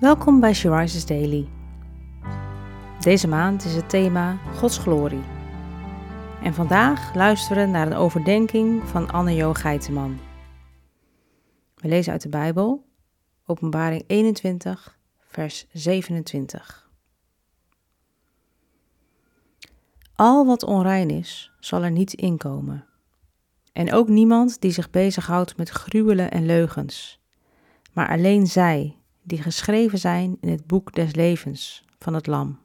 Welkom bij She Daily. Deze maand is het thema Gods glorie. En vandaag luisteren we naar een overdenking van Anne-Jo Geiteman. We lezen uit de Bijbel, Openbaring 21, vers 27. Al wat onrein is, zal er niet inkomen. En ook niemand die zich bezighoudt met gruwelen en leugens, maar alleen zij die geschreven zijn in het boek des levens van het Lam.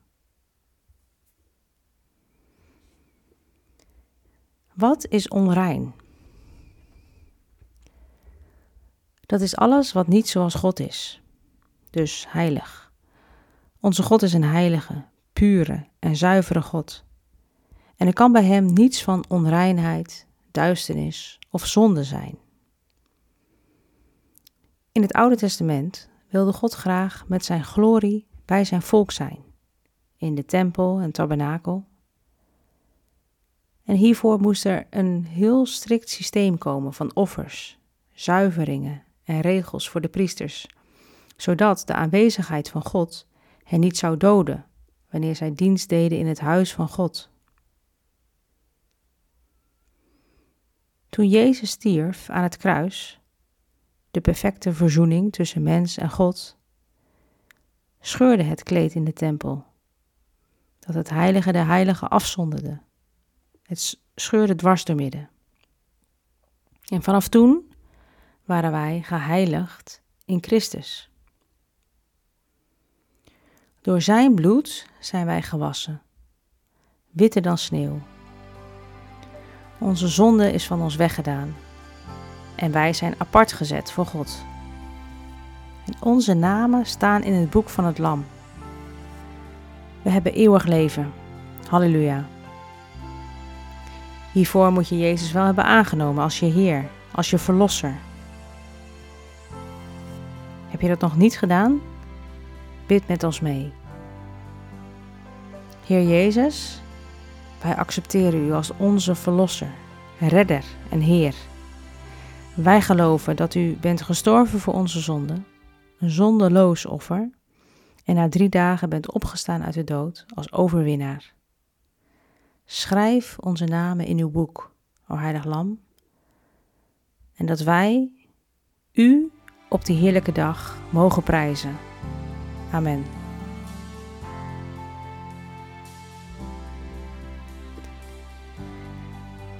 Wat is onrein? Dat is alles wat niet zoals God is, dus heilig. Onze God is een heilige, pure en zuivere God. En er kan bij Hem niets van onreinheid, duisternis of zonde zijn. In het Oude Testament wilde God graag met zijn glorie bij zijn volk zijn, in de tempel en tabernakel. En hiervoor moest er een heel strikt systeem komen van offers, zuiveringen en regels voor de priesters, zodat de aanwezigheid van God hen niet zou doden wanneer zij dienst deden in het huis van God. Toen Jezus stierf aan het kruis, de perfecte verzoening tussen mens en God, scheurde het kleed in de tempel, dat het heilige de heilige afzonderde. Het scheurde dwars door midden. En vanaf toen waren wij geheiligd in Christus. Door zijn bloed zijn wij gewassen, witter dan sneeuw. Onze zonde is van ons weggedaan en wij zijn apart gezet voor God. En onze namen staan in het boek van het Lam. We hebben eeuwig leven. Halleluja. Hiervoor moet je Jezus wel hebben aangenomen als je Heer, als je Verlosser. Heb je dat nog niet gedaan? Bid met ons mee. Heer Jezus, wij accepteren U als onze Verlosser, Redder en Heer. Wij geloven dat u bent gestorven voor onze zonden, een zondeloos offer, en na drie dagen bent opgestaan uit de dood als overwinnaar. Schrijf onze namen in uw boek, o Heilig Lam, en dat wij u op die heerlijke dag mogen prijzen. Amen.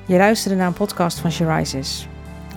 Je luisterde naar een podcast van She Rises.